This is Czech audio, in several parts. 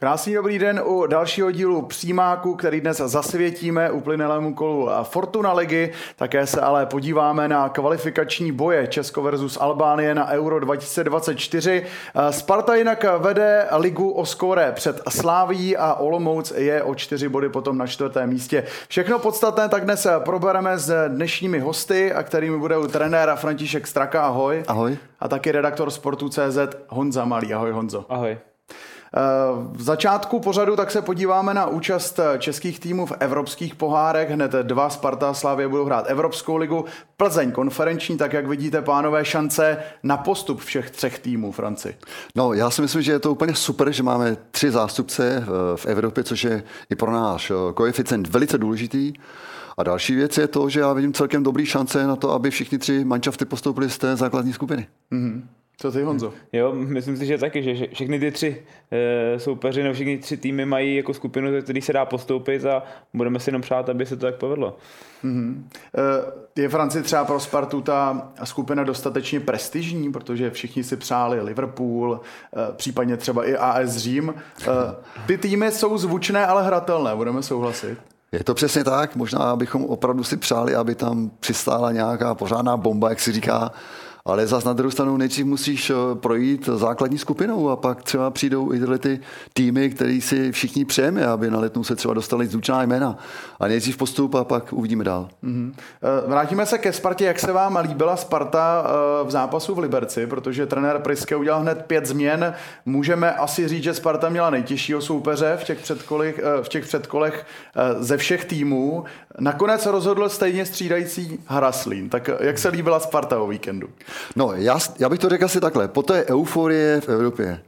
Krásný dobrý den u dalšího dílu Přímáku, který dnes zasvětíme uplynelému kolu Fortuna ligy. Také se ale podíváme na kvalifikační boje Česko versus Albánie na Euro 2024. Sparta jinak vede ligu o skóre před Sláví a Olomouc je o čtyři body potom na čtvrtém místě. Všechno podstatné tak dnes probereme s dnešními hosty, a kterými bude trenéra František Straka. Ahoj. Ahoj. A taky redaktor Sportu.cz Honza Malý. Ahoj Honzo. Ahoj. V začátku pořadu tak se podíváme na účast českých týmů v evropských pohárech. Hned dva Sparta a Slavě budou hrát Evropskou ligu, Plzeň konferenční, tak jak vidíte, pánové, šance na postup všech třech týmů Franci. No, já si myslím, že je to úplně super, že máme tři zástupce v Evropě, což je i pro náš koeficient velice důležitý. A další věc je to, že já vidím celkem dobrý šance na to, aby všichni tři manšafty postoupili z té základní skupiny. Mm-hmm. Co ty, Honzo? Jo, myslím si, že taky, že všechny ty tři e, soupeři, no všechny tři týmy mají jako skupinu, ze který se dá postoupit a budeme si jenom přát, aby se to tak povedlo. Mm-hmm. Je Franci třeba pro Spartu ta skupina dostatečně prestižní, protože všichni si přáli Liverpool, e, případně třeba i AS Řím. E, ty týmy jsou zvučné, ale hratelné, budeme souhlasit. Je to přesně tak, možná bychom opravdu si přáli, aby tam přistála nějaká pořádná bomba, jak si říká, ale zas na druhou stranu nejdřív musíš eh, projít základní skupinou a pak třeba přijdou i tyhle ty týmy, které si všichni přejeme, aby na letnou se třeba dostali zvučná jména. A nejdřív postup a pak uvidíme dál. Mm-hmm. Vrátíme se ke Spartě. Jak se vám líbila Sparta eh, v zápasu v Liberci, protože trenér Priske udělal hned pět změn. Můžeme asi říct, že Sparta měla nejtěžšího soupeře v těch předkolech, v těch předkolech ze všech týmů. Nakonec rozhodl stejně střídající Haraslín. Tak jak se líbila Sparta o víkendu? No, já, já bych to řekl asi takhle. Po té euforie v Evropě,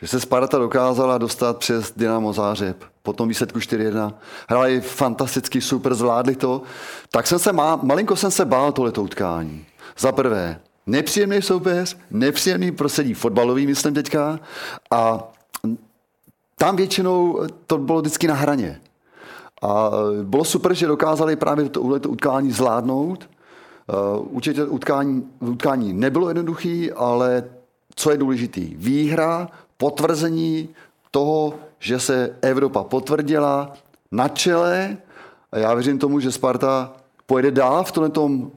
že se Sparta dokázala dostat přes Dynamo Zářeb, po tom výsledku 4-1, hráli fantasticky super, zvládli to, tak jsem se, má, malinko jsem se bál tohleto utkání. Za prvé, nepříjemný soupeř, nepříjemný prostředí fotbalový, myslím teďka, a tam většinou to bylo vždycky na hraně. A bylo super, že dokázali právě to, utkání zvládnout, určitě utkání, utkání nebylo jednoduché, ale co je důležitý? Výhra, potvrzení toho, že se Evropa potvrdila na čele. Já věřím tomu, že Sparta pojede dál v tomto uh,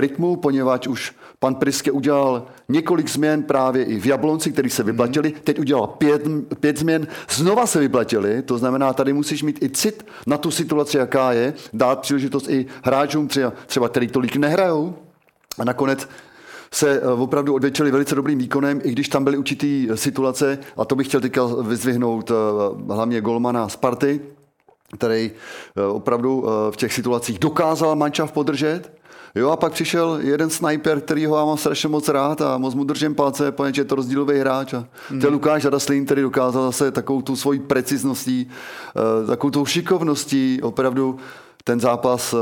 rytmu, poněvadž už pan Priske udělal několik změn právě i v Jablonci, který se vyplatili. Teď udělal pět, pět změn, znova se vyplatili. To znamená, tady musíš mít i cit na tu situaci, jaká je, dát příležitost i hráčům, třeba, třeba který tolik nehrajou. A nakonec se eh, opravdu odvětšili velice dobrým výkonem, i když tam byly určitý situace, a to bych chtěl teďka vyzvihnout eh, hlavně golmana Sparty, který eh, opravdu eh, v těch situacích dokázal mančav podržet. Jo, a pak přišel jeden sniper, který ho já mám strašně moc rád a moc mu držím palce, protože je to rozdílový hráč. A mm. to je Lukáš Raslín, který dokázal zase takovou tu svojí precizností, eh, takovou tou šikovností opravdu ten zápas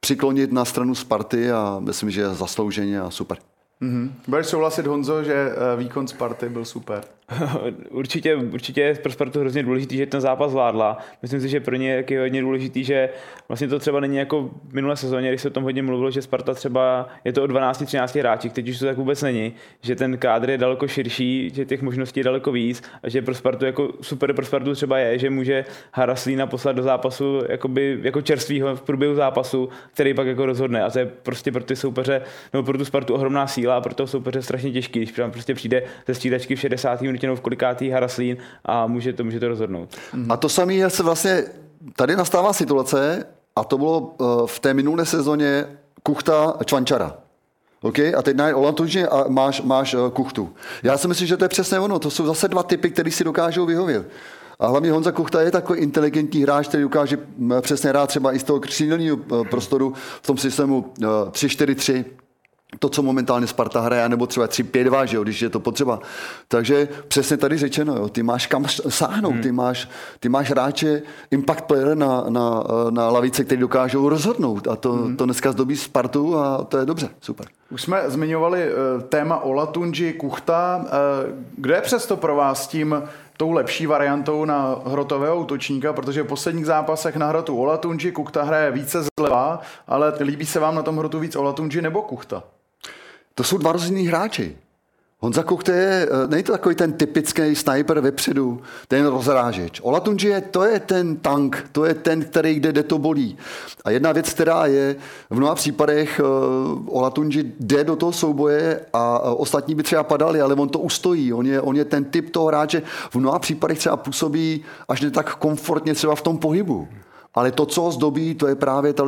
přiklonit na stranu Sparty a myslím, že je zaslouženě a super. Mm-hmm. Budeš souhlasit, Honzo, že výkon Sparty byl super? určitě, určitě je pro Spartu hrozně důležitý, že ten zápas zvládla. Myslím si, že pro ně je hodně důležitý, že vlastně to třeba není jako v minulé sezóně, když se o tom hodně mluvilo, že Sparta třeba je to o 12-13 hráčích, teď už to tak vůbec není, že ten kádr je daleko širší, že těch možností je daleko víc a že pro Spartu jako super pro Spartu třeba je, že může Haraslína poslat do zápasu jakoby, jako čerstvýho v průběhu zápasu, který pak jako rozhodne. A to je prostě pro ty soupeře, nebo pro tu Spartu ohromná síla a pro toho soupeře strašně těžký, když prostě přijde ze střídačky v 60 minutinou v kolikátý Haraslín a může to, může to rozhodnout. A to samé se vlastně, tady nastává situace, a to bylo eh, v té minulé sezóně Kuchta Čvančara. Okay? A teď na Olantuži a máš, máš eh, Kuchtu. Já si myslím, že to je přesně ono. To jsou zase dva typy, které si dokážou vyhovět. A hlavně Honza Kuchta je takový inteligentní hráč, který dokáže přesně hrát třeba i z toho křídelního eh, prostoru v tom systému 3-4-3 to, co momentálně Sparta hraje, nebo třeba 3-5-2, že jo, když je to potřeba. Takže přesně tady řečeno, jo, ty máš kam sáhnout, hmm. ty, máš, ty máš hráče, impact player na, na, na lavice, který dokážou rozhodnout a to, hmm. to dneska zdobí Spartu a to je dobře, super. Už jsme zmiňovali uh, téma Olatunji, Kuchta. Uh, kdo je přesto pro vás tím tou lepší variantou na hrotového útočníka, protože v posledních zápasech na hrotu Olatunji Kuchta hraje více zleva, ale líbí se vám na tom hrotu víc Olatunji nebo Kuchta? To jsou dva rozdílní hráči. Honza Kuchte je, eh, není to takový ten typický sniper vepředu, ten rozrážeč. Olatunji je, to je ten tank, to je ten, který jde, jde to bolí. A jedna věc, která je, v mnoha případech uh, Olatunji jde do toho souboje a uh, ostatní by třeba padali, ale on to ustojí. On je, on je ten typ toho hráče, v mnoha případech třeba působí až ne tak komfortně třeba v tom pohybu. Ale to, co ho zdobí, to je právě ta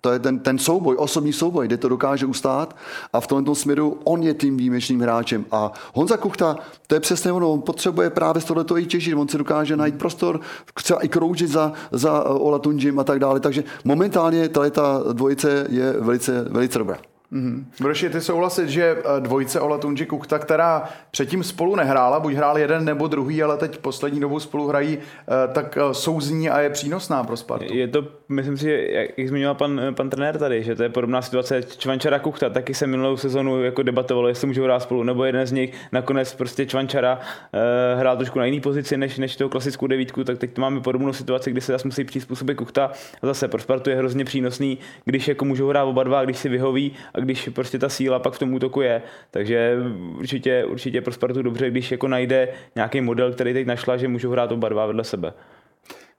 to je ten, ten souboj, osobní souboj, kde to dokáže ustát a v tomto směru on je tím výjimečným hráčem. A Honza Kuchta, to je přesně ono, on potřebuje právě z tohoto i těžit, on si dokáže najít prostor, třeba i kroužit za, za Ola Tunjim a tak dále. Takže momentálně ta dvojice je velice, velice dobrá. Mm-hmm. Budeš ty souhlasit, že eh, dvojice Ola Tunji Kuchta, která předtím spolu nehrála, buď hrál jeden nebo druhý, ale teď poslední dobou spolu hrají, eh, tak eh, souzní a je přínosná pro Spartu. Je to, myslím si, jak, zmiňoval pan, pan trenér tady, že to je podobná situace Čvančara Kuchta, taky se minulou sezonu jako debatovalo, jestli můžou hrát spolu, nebo jeden z nich nakonec prostě Čvančara hrál trošku na jiný pozici než, než tou klasickou devítku, tak teď máme podobnou situaci, kdy se zase musí přizpůsobit Kuchta. A zase pro Spartu je hrozně přínosný, když jako můžou hrát oba dva, když si vyhoví když prostě ta síla pak v tom útoku je. Takže určitě, určitě pro Spartu dobře, když jako najde nějaký model, který teď našla, že můžou hrát oba dva vedle sebe.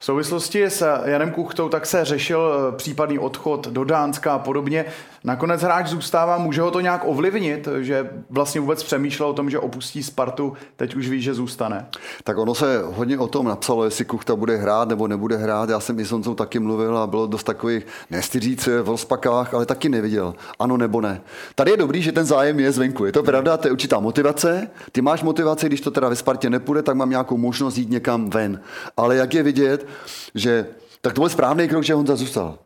V souvislosti s Janem Kuchtou tak se řešil eh, případný odchod do Dánska a podobně. Nakonec hráč zůstává, může ho to nějak ovlivnit, že vlastně vůbec přemýšlel o tom, že opustí Spartu, teď už ví, že zůstane. Tak ono se hodně o tom napsalo, jestli Kuchta bude hrát nebo nebude hrát. Já jsem i s Honzou taky mluvil a bylo dost takových, nechci říct v rozpakách, ale taky neviděl. Ano nebo ne. Tady je dobrý, že ten zájem je zvenku. Je to pravda, to je určitá motivace. Ty máš motivaci, když to teda ve Spartě nepůjde, tak mám nějakou možnost jít někam ven. Ale jak je vidět, že tak to byl správný krok, že Honza zůstal.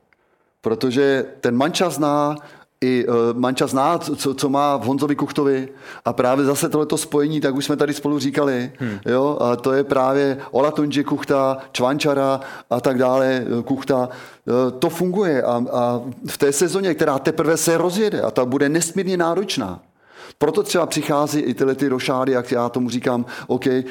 Protože ten Manča zná, i uh, Manča zná, co, co má v Honzovi Kuchtovi a právě zase tohleto spojení, tak už jsme tady spolu říkali, hmm. jo, a to je právě Ola Tunji Kuchta, Čvančara a tak dále, eh, Kuchta, uh, to funguje a, a v té sezóně, která teprve se rozjede a ta bude nesmírně náročná, proto třeba přichází i tyhle ty rošády, jak já tomu říkám, OK, eh,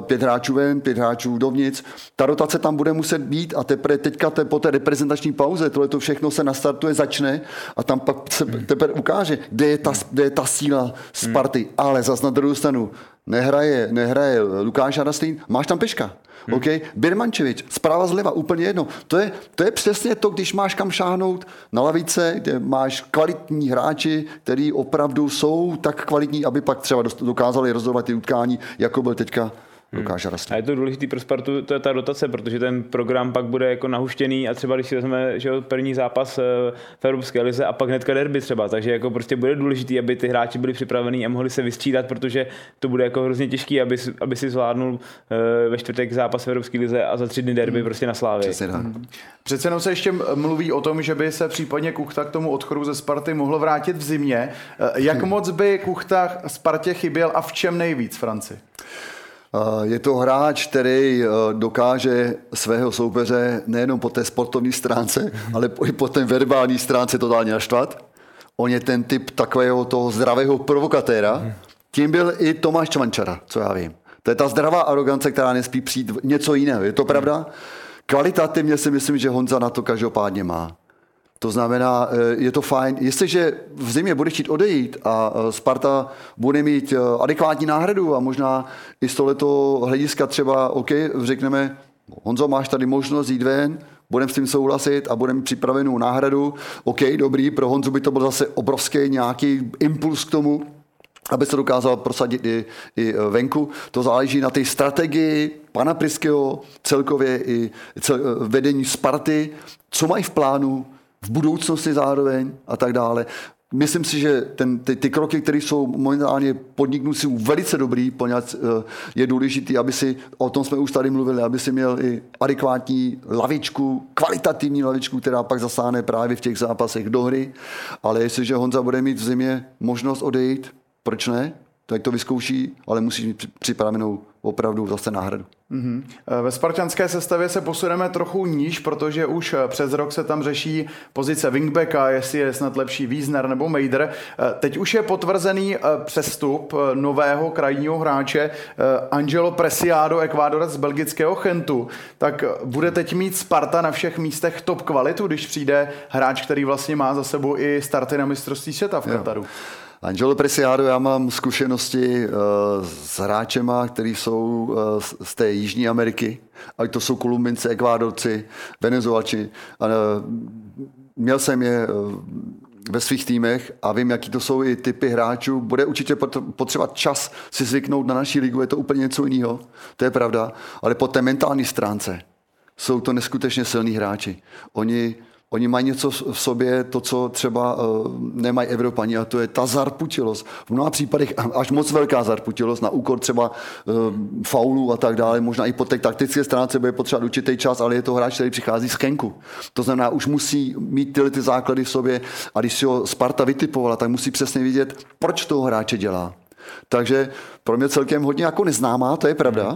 pět hráčů ven, pět hráčů dovnitř. Ta rotace tam bude muset být a teprve teďka te, po té reprezentační pauze tohle to všechno se nastartuje, začne a tam pak se teprve ukáže, kde je ta, kde je ta síla Sparty. Hmm. Ale zase na druhou stranu, nehraje, nehraje Lukáš Arastín, máš tam Peška. Hmm. OK? Birmančevič, zpráva zleva, úplně jedno. To je, to je přesně to, když máš kam šáhnout na lavice, kde máš kvalitní hráči, který opravdu jsou tak kvalitní, aby pak třeba dokázali rozhodovat ty utkání, jako byl teďka Lukáš hmm. A je to důležité pro Spartu, to je ta dotace, protože ten program pak bude jako nahuštěný a třeba když si vezmeme že první zápas eh, v Evropské lize a pak hnedka derby třeba, takže jako prostě bude důležité, aby ty hráči byli připravení a mohli se vystřídat, protože to bude jako hrozně těžké, aby, aby si zvládnul eh, ve čtvrtek zápas v Evropské lize a za tři dny derby hmm. prostě na Slávě. Přesně hmm. Přece jenom se ještě mluví o tom, že by se případně Kuchta k tomu odchodu ze Sparty mohl vrátit v zimě. Eh, jak hmm. moc by Kuchta Spartě chyběl a v čem nejvíc, Franci? Je to hráč, který eh, dokáže svého soupeře nejenom po té sportovní stránce, ale i po té verbální stránce totálně naštvat. On je ten typ takového toho zdravého provokatéra. Tím byl i Tomáš Čvančara, co já vím. To je ta zdravá arogance, která nespí přijít něco jiného. Je to pravda? Kvalitativně si myslím, že Honza na to každopádně má. To znamená, eh, je to fajn. Jestliže v zimě bude chtít odejít a eh, Sparta bude mít eh, adekvátní náhradu a možná i z tohoto hlediska třeba, OK, řekneme, Honzo, máš tady možnost jít ven, budeme s tím souhlasit a budeme připravenou náhradu. OK, dobrý, pro Honzu by to byl zase obrovský nějaký impuls k tomu, aby se dokázal prosadit i, i venku. To záleží na té strategii pana Priského, celkově i cel, vedení Sparty, co mají v plánu, v budoucnosti zároveň a tak dále. Myslím si, že ten, ty, ty kroky, které jsou momentálně podniknuty, jsou velice dobrý, poněvadž eh, je důležité, aby si, o tom jsme už tady mluvili, aby si měl i adekvátní lavičku, kvalitativní lavičku, která pak zasáhne právě v těch zápasech do hry. Ale jestliže Honza bude mít v zimě možnost odejít, proč ne? Tak to vyzkouší, ale musí mít připravenou opravdu zase náhradu. Mm-hmm. Ve spartanské sestavě se posuneme trochu níž, protože už eh, přes rok se tam řeší pozice wingbacka, jestli je snad lepší Wiesner nebo Mejder. Eh, teď už je potvrzený přestup nového krajního hráče Angelo Presiado, ekvádorec z belgického Chentu. Tak bude teď mít Sparta na všech místech top kvalitu, když přijde hráč, který vlastně má za sebou i starty na mistrovství světa v Kataru. Angelo Preciado, já mám zkušenosti uh, s hráčema, kteří jsou uh, z té Jižní Ameriky, ať to jsou Kolumbinci, Ekvádorci, Venezuelači. Uh, měl jsem je ve svých týmech a vím, jaký to jsou i typy hráčů. Bude určitě potřebovat čas si zvyknout na naší ligu, je to úplně něco jiného, to je pravda, ale po té mentální stránce jsou to neskutečně silní hráči. Oni Oni mají něco v sobě, to, co třeba uh, nemají Evropani, a to je ta zarputilost. V mnoha případech až moc velká zarputilost, na úkor třeba uh, faulů a tak dále. Možná i po té taktické stránce bude potřebovat určitý čas, ale je to hráč, který přichází z Kenku. To znamená, už musí mít tyhle ty základy v sobě a když si ho Sparta vytipovala, tak musí přesně vidět, proč toho hráče dělá. Takže pro mě celkem hodně jako neznámá, to je pravda,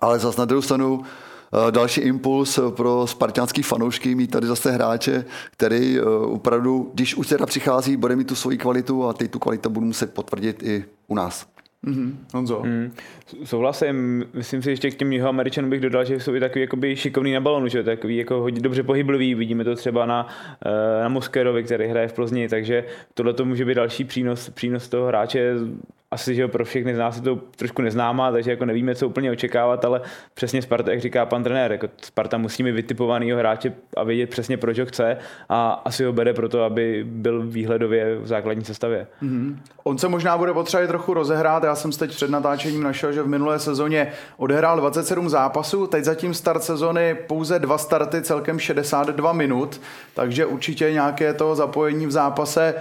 ale zase na druhou stranu Eh, další impuls pro spartiánský fanoušky mít tady zase hráče, který eh, opravdu, když už teda přichází, bude mít tu svoji kvalitu a ty tu kvalitu budu muset potvrdit i u nás. Mm-hmm. Honzo. Mm. Souhlasím, myslím si, že ještě k těm jeho Američanům bych dodal, že jsou i takový jakoby šikovný na balonu, že takový jako hodně dobře pohyblivý, vidíme to třeba na, eh, na Moskerovi, který hraje v Plzni, takže tohle to může být další přínos, přínos toho hráče asi, že pro všechny z nás je to trošku neznámá, takže jako nevíme, co úplně očekávat, ale přesně Sparta, jak říká pan trenér, jako Sparta musí mít vytipovanýho hráče a vědět přesně, proč ho chce a asi ho bere proto, aby byl výhledově v základní sestavě. Mm-hmm. On se možná bude potřebovat trochu rozehrát. Já jsem teď před natáčením našel, že v minulé sezóně odehrál 27 zápasů, teď zatím start sezony pouze dva starty, celkem 62 minut, takže určitě nějaké to zapojení v zápase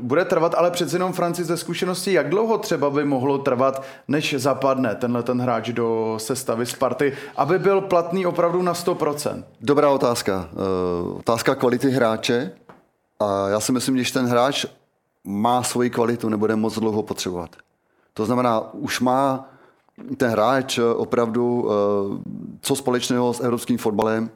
bude trvat, ale přeci jenom Franci ze zkušenosti, jak dlouho třeba by mohlo trvat, než zapadne tenhle ten hráč do sestavy Sparty, aby byl platný opravdu na 100%? Dobrá otázka. Eh, otázka kvality hráče. A já si myslím, že ten hráč má svoji kvalitu, nebude moc dlouho potřebovat. To znamená, už má ten hráč opravdu eh, co společného s evropským fotbalem,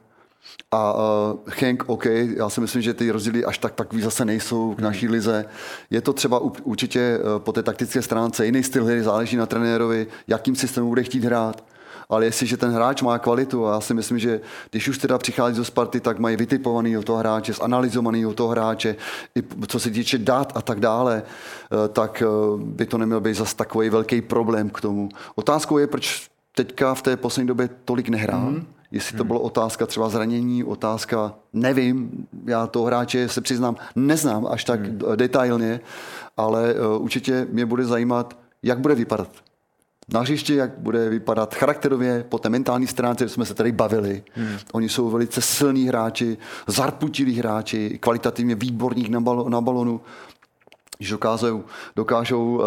a uh, Henk, OK, já si myslím, že ty rozdíly až tak takový zase nejsou k naší lize. Je to třeba určitě uh, po té taktické stránce jiný styl hry, záleží na trenérovi, jakým systémem bude chtít hrát. Ale jestliže ten hráč má kvalitu, a já si myslím, že když už teda přichází do Sparty, tak mají vytipovaný toho hráče, zanalizovaný toho hráče, i co se týče dát a tak dále, uh, tak by to neměl být zase takový velký problém k tomu. Otázkou je, proč teďka v té poslední době tolik nehrál. Mm-hmm Jestli to hmm. bylo otázka třeba zranění, otázka, nevím, já toho hráče se přiznám, neznám až tak hmm. detailně, ale uh, určitě mě bude zajímat, jak bude vypadat na hřišti, jak bude vypadat charakterově, po té mentální stránce, jsme se tady bavili. Hmm. Oni jsou velice silní hráči, zarputilí hráči, kvalitativně výborní na, balo, na balonu když dokážou, dokážou uh,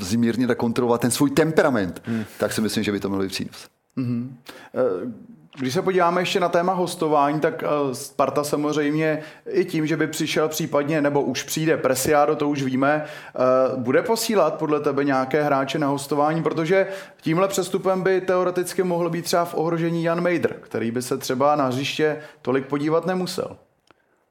zmírnit a kontrolovat ten svůj temperament, hmm. tak si myslím, že by to mělo být přínos. Mm-hmm. Když se podíváme ještě na téma hostování, tak eh, Sparta samozřejmě i tím, že by přišel případně, nebo už přijde Presiado, to už víme, eh, bude posílat podle tebe nějaké hráče na hostování, protože tímhle přestupem by teoreticky mohl být třeba v ohrožení Jan Mejdr, který by se třeba na hřiště tolik podívat nemusel.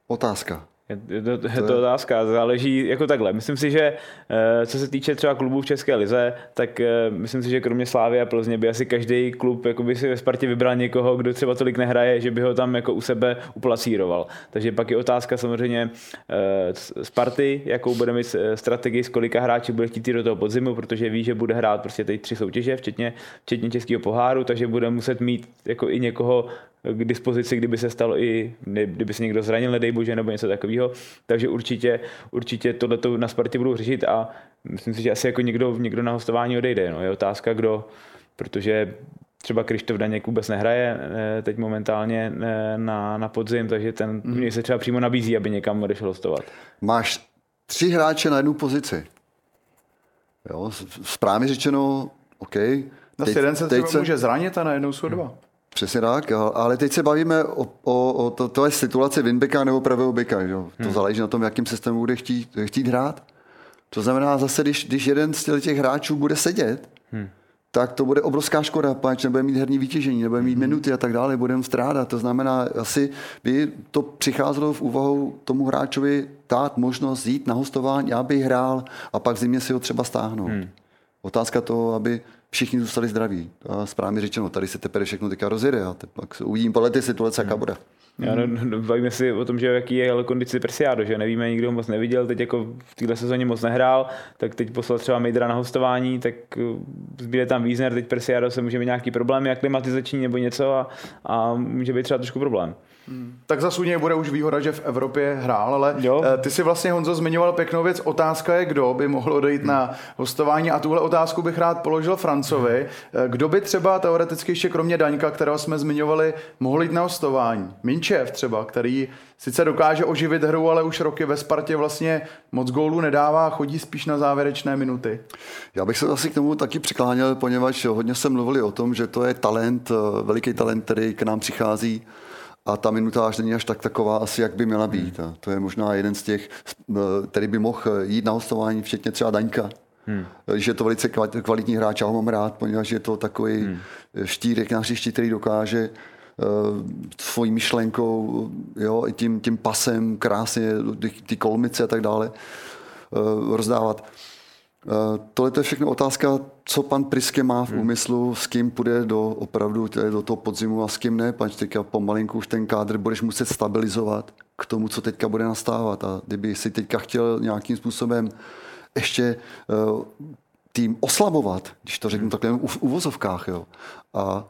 Otázka. Je to, je to otázka, záleží jako takhle. Myslím si, že eh, co se týče třeba klubů v České lize, tak eh, myslím si, že kromě Slávy a Plzně by asi každý klub jako by si ve Spartě vybral někoho, kdo třeba tolik nehraje, že by ho tam jako u sebe uplacíroval. Takže pak je otázka samozřejmě eh, Sparty, jakou bude mít strategii, s kolika hráčů bude chtít do toho podzimu, protože ví, že bude hrát prostě ty tři soutěže, včetně, včetně českého poháru, takže bude muset mít jako i někoho k dispozici, kdyby se stalo i, kdyby se někdo zranil, nedej bože, nebo něco takového. Takže určitě, určitě tohle na Spartě budou řešit a myslím si, že asi jako někdo, někdo na hostování odejde. No. Je otázka, kdo, protože třeba Krištof Daněk vůbec nehraje eh, teď momentálně eh, na, na podzim, takže ten mm. se třeba přímo nabízí, aby někam odešel hostovat. Máš tři hráče na jednu pozici. Jo, správně řečeno, OK. Na teď, jeden se teď se... může zranit a najednou jsou dva. Přesně tak, ale teď se bavíme o, o, o to, to je situace Winbecka nebo pravého beka. Jo? To hmm. záleží na tom, jakým systému bude chtít, chtít hrát. To znamená zase, když, když jeden z těch hráčů bude sedět, hmm. tak to bude obrovská škoda, páč nebude mít herní vytěžení, nebude mít hmm. minuty a tak dále, budeme strádat. To znamená, asi by to přicházelo v úvahu tomu hráčovi dát možnost jít na hostování, aby hrál a pak zimě si ho třeba stáhnout. Hmm. Otázka toho, aby všichni zůstali zdraví. A správně řečeno, tady se teprve všechno teďka rozjede a pak uvidím podle té situace, jaká bude. Já no, no, bavíme si o tom, že jaký je ale kondici Persiádo, že nevíme, nikdo ho moc neviděl, teď jako v této sezóně moc nehrál, tak teď poslal třeba Mejdra na hostování, tak eh, zbyde tam Wiesner, teď Persiádo se může mít nějaký problém, jak klimatizační nebo něco a, a může být třeba trošku problém. Hmm. Tak za Suně bude už výhoda, že v Evropě hrál, ale jo. Eh, ty si vlastně Honzo zmiňoval pěknou věc. Otázka je, kdo by mohl odejít hmm. na hostování a tuhle otázku bych rád položil Francovi. Hmm. Kdo by třeba teoreticky ještě kromě Daňka, kterého jsme zmiňovali, mohl jít na hostování? Minčev třeba, který sice dokáže oživit hru, ale už roky ve Spartě vlastně moc gólů nedává, chodí spíš na závěrečné minuty. Já bych se asi k tomu taky přikláněl, poněvadž hodně se mluvili o tom, že to je talent, eh, veliký talent, který k nám přichází a ta minutáž není až tak taková asi, jak by měla být. A to je možná jeden z těch, který by mohl jít na hostování, včetně třeba Daňka. Hmm. Že je to velice kvalitní hráč, já ho mám rád, poněvadž je to takový hmm. štírek na hřišti, který dokáže uh, svojí myšlenkou, jo, i tím, tím pasem krásně ty, ty kolmice a tak dále uh, rozdávat. Uh, tohle je všechno otázka co pan Priske má v hmm. úmyslu, s kým půjde do opravdu do toho podzimu a s kým ne, pač teďka pomalinku už ten kádr budeš muset stabilizovat k tomu, co teďka bude nastávat. A kdyby si teďka chtěl nějakým způsobem ještě uh, tým oslabovat, když to řeknu hmm. takhle v uvozovkách, jo, a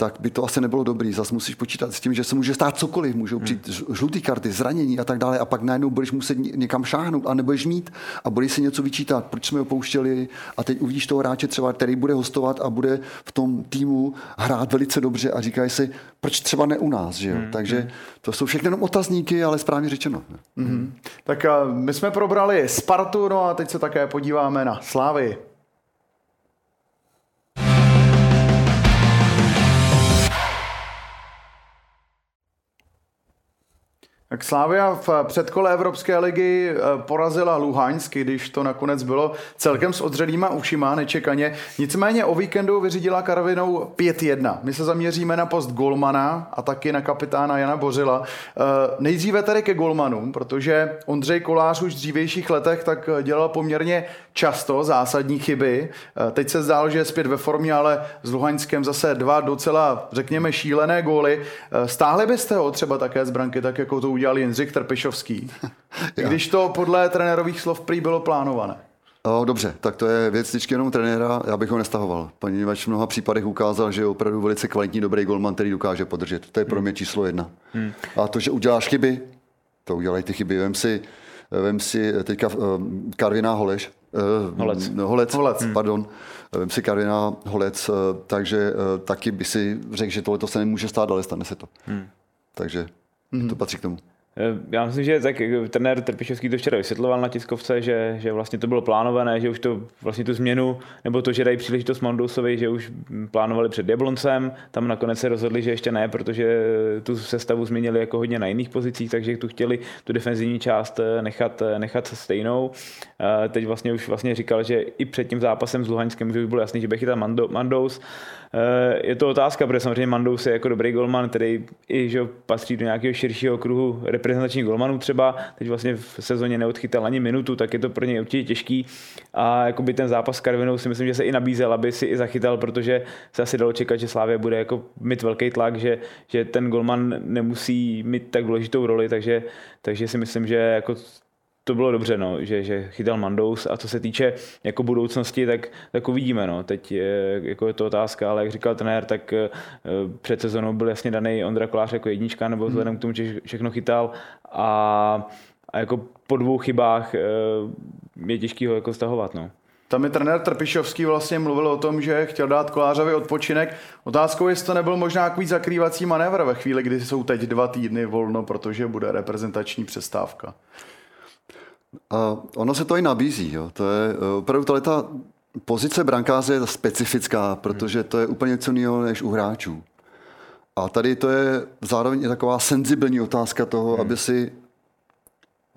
tak by to asi nebylo dobrý. Zase musíš počítat s tím, že se může stát cokoliv, můžou hmm. přijít žluté karty, zranění a tak dále a pak najednou budeš muset někam šáhnout a nebudeš mít a budeš si něco vyčítat, proč jsme ho pouštěli a teď uvidíš toho hráče třeba, který bude hostovat a bude v tom týmu hrát velice dobře a říkají si, proč třeba ne u nás, že jo? Hmm. Takže hmm. to jsou všechny jenom otazníky, ale správně řečeno. Hmm. Tak my jsme probrali Spartu, no a teď se také podíváme na Slávy. Tak Slávia v předkole Evropské ligy eh, porazila Luhansk, když to nakonec bylo celkem s odřelýma ušima, nečekaně. Nicméně o víkendu vyřídila Karvinou 5-1. My se zaměříme na post Golmana a taky na kapitána Jana Bořila. Eh, nejdříve tedy ke Golmanům, protože Ondřej Kolář už v dřívějších letech tak dělal poměrně často zásadní chyby. Eh, teď se zdálo, že je zpět ve formě, ale s Luhaňskem zase dva docela, řekněme, šílené góly. Stáhli byste ho třeba také z branky, tak jako to udělal Jindřich Trpišovský, když to podle trenérových slov prý bylo plánované. O, dobře, tak to je věc vždycky jenom trenéra, já bych ho nestahoval. Poněvadž v mnoha případech ukázal, že je opravdu velice kvalitní, dobrý golman, který dokáže podržet. To je pro mě číslo jedna. Hmm. A to, že uděláš chyby, to udělají ty chyby. Vem si, vem si teďka uh, Karviná Holeš, uh, Holec. Holec, Holec. Hmm. pardon. Vem si Karviná Holec, takže taky by si řekl, že tohle to se nemůže stát, ale stane se to. Hmm. Takže hmm. to patří k tomu. Eh, já myslím, že tak trenér Trpišovský to včera vysvětloval na tiskovce, že, že vlastně to bylo plánované, že už to vlastně tu změnu, nebo to, že dají příležitost Mandousovi, že už plánovali před Jabloncem, tam nakonec se rozhodli, že ještě ne, protože tu sestavu změnili jako hodně na jiných pozicích, takže tu chtěli tu defenzivní část eh, nechat, eh, nechat stejnou. Teď vlastně už vlastně říkal, že i před tím zápasem s Luhaňskem už bylo jasný, že bude chytat Mandous, Eh, je to otázka, protože samozřejmě Mandous je jako dobrý golman, který i že patří do nějakého širšího kruhu reprezentačních golmanů třeba, teď vlastně v sezóně neodchytal ani minutu, tak je to pro něj určitě těžký. A jakoby ten zápas s Karvinou si myslím, že se i nabízel, aby si i zachytal, protože se asi dalo čekat, že Slávě bude jako mít velký tlak, že, že ten golman nemusí mít tak důležitou roli, takže, takže si myslím, že jako to bylo dobře, no, že, že chytal Mandous a co se týče jako budoucnosti, tak, tak uvidíme. No. Teď je, jako je to otázka, ale jak říkal trenér, tak eh, před sezónou byl jasně daný Ondra Kolář jako jednička, nebo vzhledem k tomu, že všechno chytal a, a jako po dvou chybách eh, je těžký ho jako stahovat. No. Tam je trenér Trpišovský vlastně mluvil o tom, že chtěl dát Kolářovi odpočinek. Otázkou je, jestli to nebyl možná takový zakrývací manévr ve chvíli, kdy jsou teď dva týdny volno, protože bude reprezentační přestávka. A ono se to i nabízí. Jo. To je eh, opravdu ta pozice brankáře je specifická, protože to je úplně něco jiného než u hráčů. A tady to je zároveň i taková senzibilní otázka toho, hmm. aby si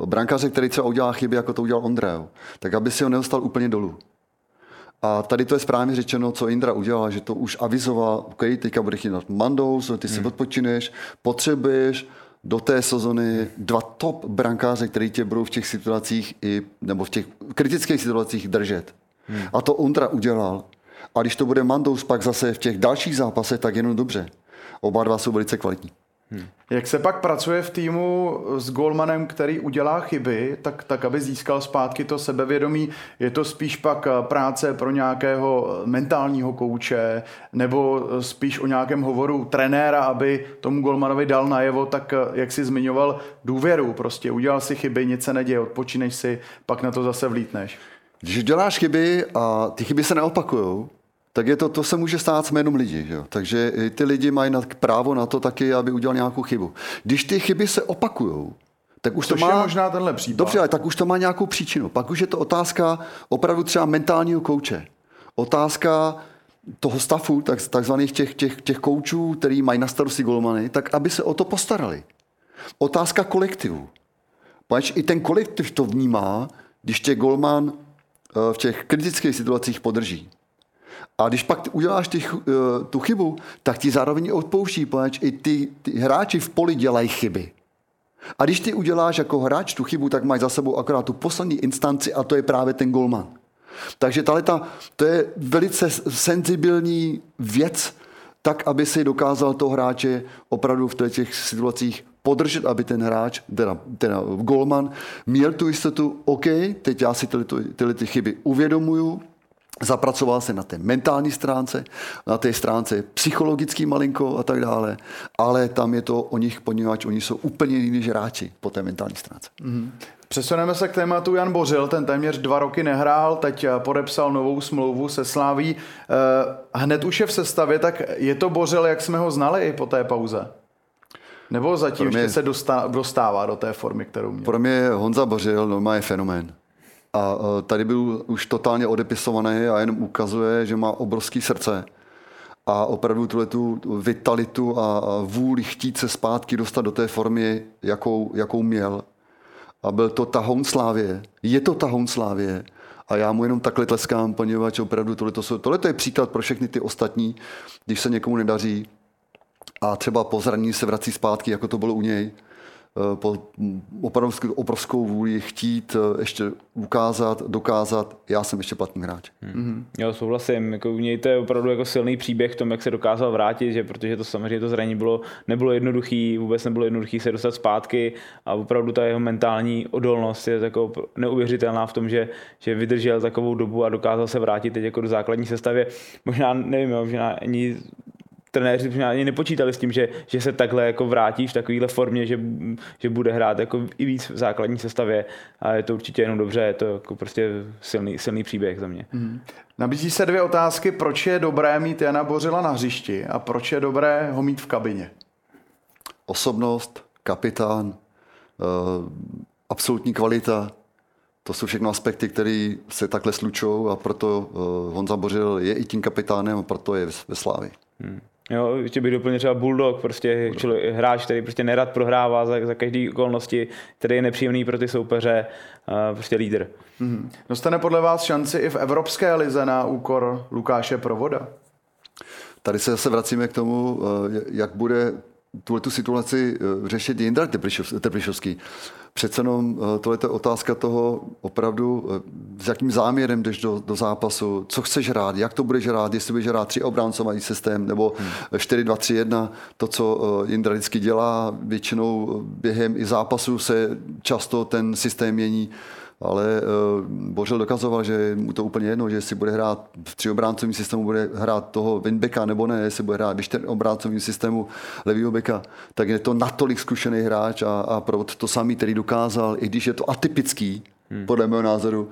brankáře, který třeba udělá chyby, jako to udělal Ondrej, tak aby si ho nedostal úplně dolů. A tady to je správně řečeno, co Indra udělala, že to už avizoval, OK, teďka bude chytat Mandous, ty si hmm. odpočineš, potřebuješ do té sezony dva top brankáře, který tě budou v těch situacích i, nebo v těch kritických situacích držet. Hmm. A to Undra udělal. A když to bude Mandous pak zase v těch dalších zápasech, tak jenom dobře. Oba dva jsou velice kvalitní. Hmm. Jak se pak pracuje v týmu s golmanem, který udělá chyby, tak, tak aby získal zpátky to sebevědomí? Je to spíš pak eh, práce pro nějakého mentálního kouče, nebo eh, spíš o nějakém hovoru trenéra, aby tomu golmanovi dal najevo, tak eh, jak si zmiňoval, důvěru. Prostě udělal si chyby, nic se neděje, odpočíneš si, pak na to zase vlítneš. Když děláš chyby a ty chyby se neopakujou, tak je to, to se může stát s jménem lidí. Že? Takže ty lidi mají právo na to taky, aby udělal nějakou chybu. Když ty chyby se opakují, tak už Což to má... je možná tenhle případ. Dobře, ale tak už to má nějakou příčinu. Pak už je to otázka opravdu třeba mentálního kouče. Otázka toho stafu, tak, takzvaných těch, těch, těch koučů, který mají na starosti golmany, tak aby se o to postarali. Otázka kolektivu. Pač i ten kolektiv to vnímá, když tě golman eh, v těch kritických situacích podrží. A když pak uděláš ty, eh, tu chybu, tak ti zároveň odpouští, protože i ty, ty hráči v poli dělají chyby. A když ty uděláš jako hráč tu chybu, tak máš za sebou akorát tu poslední instanci a to je právě ten golman. Takže ta, to je velice senzibilní věc, tak, aby si dokázal to hráče opravdu v těch situacích podržet, aby ten hráč, teda, teda golman, měl tu jistotu, OK, teď já si tyhle, tyhle ty chyby uvědomuju, Zapracoval se na té mentální stránce, na té stránce psychologický malinko a tak dále, ale tam je to o nich, poněvadž oni jsou úplně jiní než hráči po té mentální stránce. Mm-hmm. Přesuneme se k tématu Jan Bořil, ten téměř dva roky nehrál, teď podepsal novou smlouvu se Sláví. Eh, hned už je v sestavě, tak je to Bořil, jak jsme ho znali po té pauze? Nebo zatím mě, ještě se dostává do té formy, kterou měl? Pro mě Honza Bořil normálně fenomén. A e, tady byl už totálně odepisovaný a jenom ukazuje, že má obrovský srdce. A opravdu tuhle tu vitalitu a vůli chtít se zpátky dostat do té formy, jakou, jakou měl. A byl to tahoun slávě. Je to tahoun slávě. A já mu jenom takhle tleskám, poněvadž opravdu tohle, tohle je příklad pro všechny ty ostatní, když se někomu nedaří a třeba po zranění se vrací zpátky, jako to bylo u něj, po opravdu obrovskou vůli chtít eh, ještě ukázat, dokázat, já jsem ještě platný hráč. Hmm. Jo, souhlasím. Jako u něj to je opravdu jako silný příběh v tom, jak se dokázal vrátit, že protože to samozřejmě to zranění bylo, nebylo jednoduchý, vůbec nebylo jednoduchý se dostat zpátky a opravdu ta jeho mentální odolnost je jako neuvěřitelná v tom, že, že vydržel takovou dobu a dokázal se vrátit teď jako do základní sestavy. Možná, nevím, možná ani trenéři ani nepočítali s tím, že, že se takhle jako vrátí v takovéhle formě, že, že bude hrát jako i víc v základní sestavě a je to určitě jenom dobře, je to jako prostě silný, silný příběh za mě. Mm. Nabízí se dvě otázky, proč je dobré mít Jana Bořila na hřišti a proč je dobré ho mít v kabině? Osobnost, kapitán, uh, absolutní kvalita, to jsou všechno aspekty, které se takhle slučou a proto uh, Honza Bořil je i tím kapitánem a proto je ve Slávi. Hmm. Jo, ještě bych doplnil třeba Bulldog, prostě člověk, hráč, který prostě nerad prohrává za, za každý okolnosti, který je nepříjemný pro ty soupeře, uh, prostě lídr. Mm-hmm. Dostane podle vás šanci i v Evropské lize na úkor Lukáše Provoda? Tady se zase vracíme k tomu, eh, jak bude tuhle tu situaci eh, řešit Jindra Teplišovský. Přece jenom eh, tohle je otázka toho opravdu, eh, s jakým záměrem jdeš do, do zápasu, co chceš hrát, jak to budeš hrát, jestli budeš hrát tři obráncový systém nebo hmm. 4-2-3-1, to, co Jindra vždycky dělá, většinou během i zápasu se často ten systém mění ale uh, Bořil dokazoval, že mu to úplně jedno, že jestli bude hrát v tříobráncovém systému, bude hrát toho winbacka nebo ne, jestli bude hrát v čtyřobráncovém systému levýho beka, tak je to natolik zkušený hráč a, a pro to samý, který dokázal, i když je to atypický, hmm. podle mého názoru,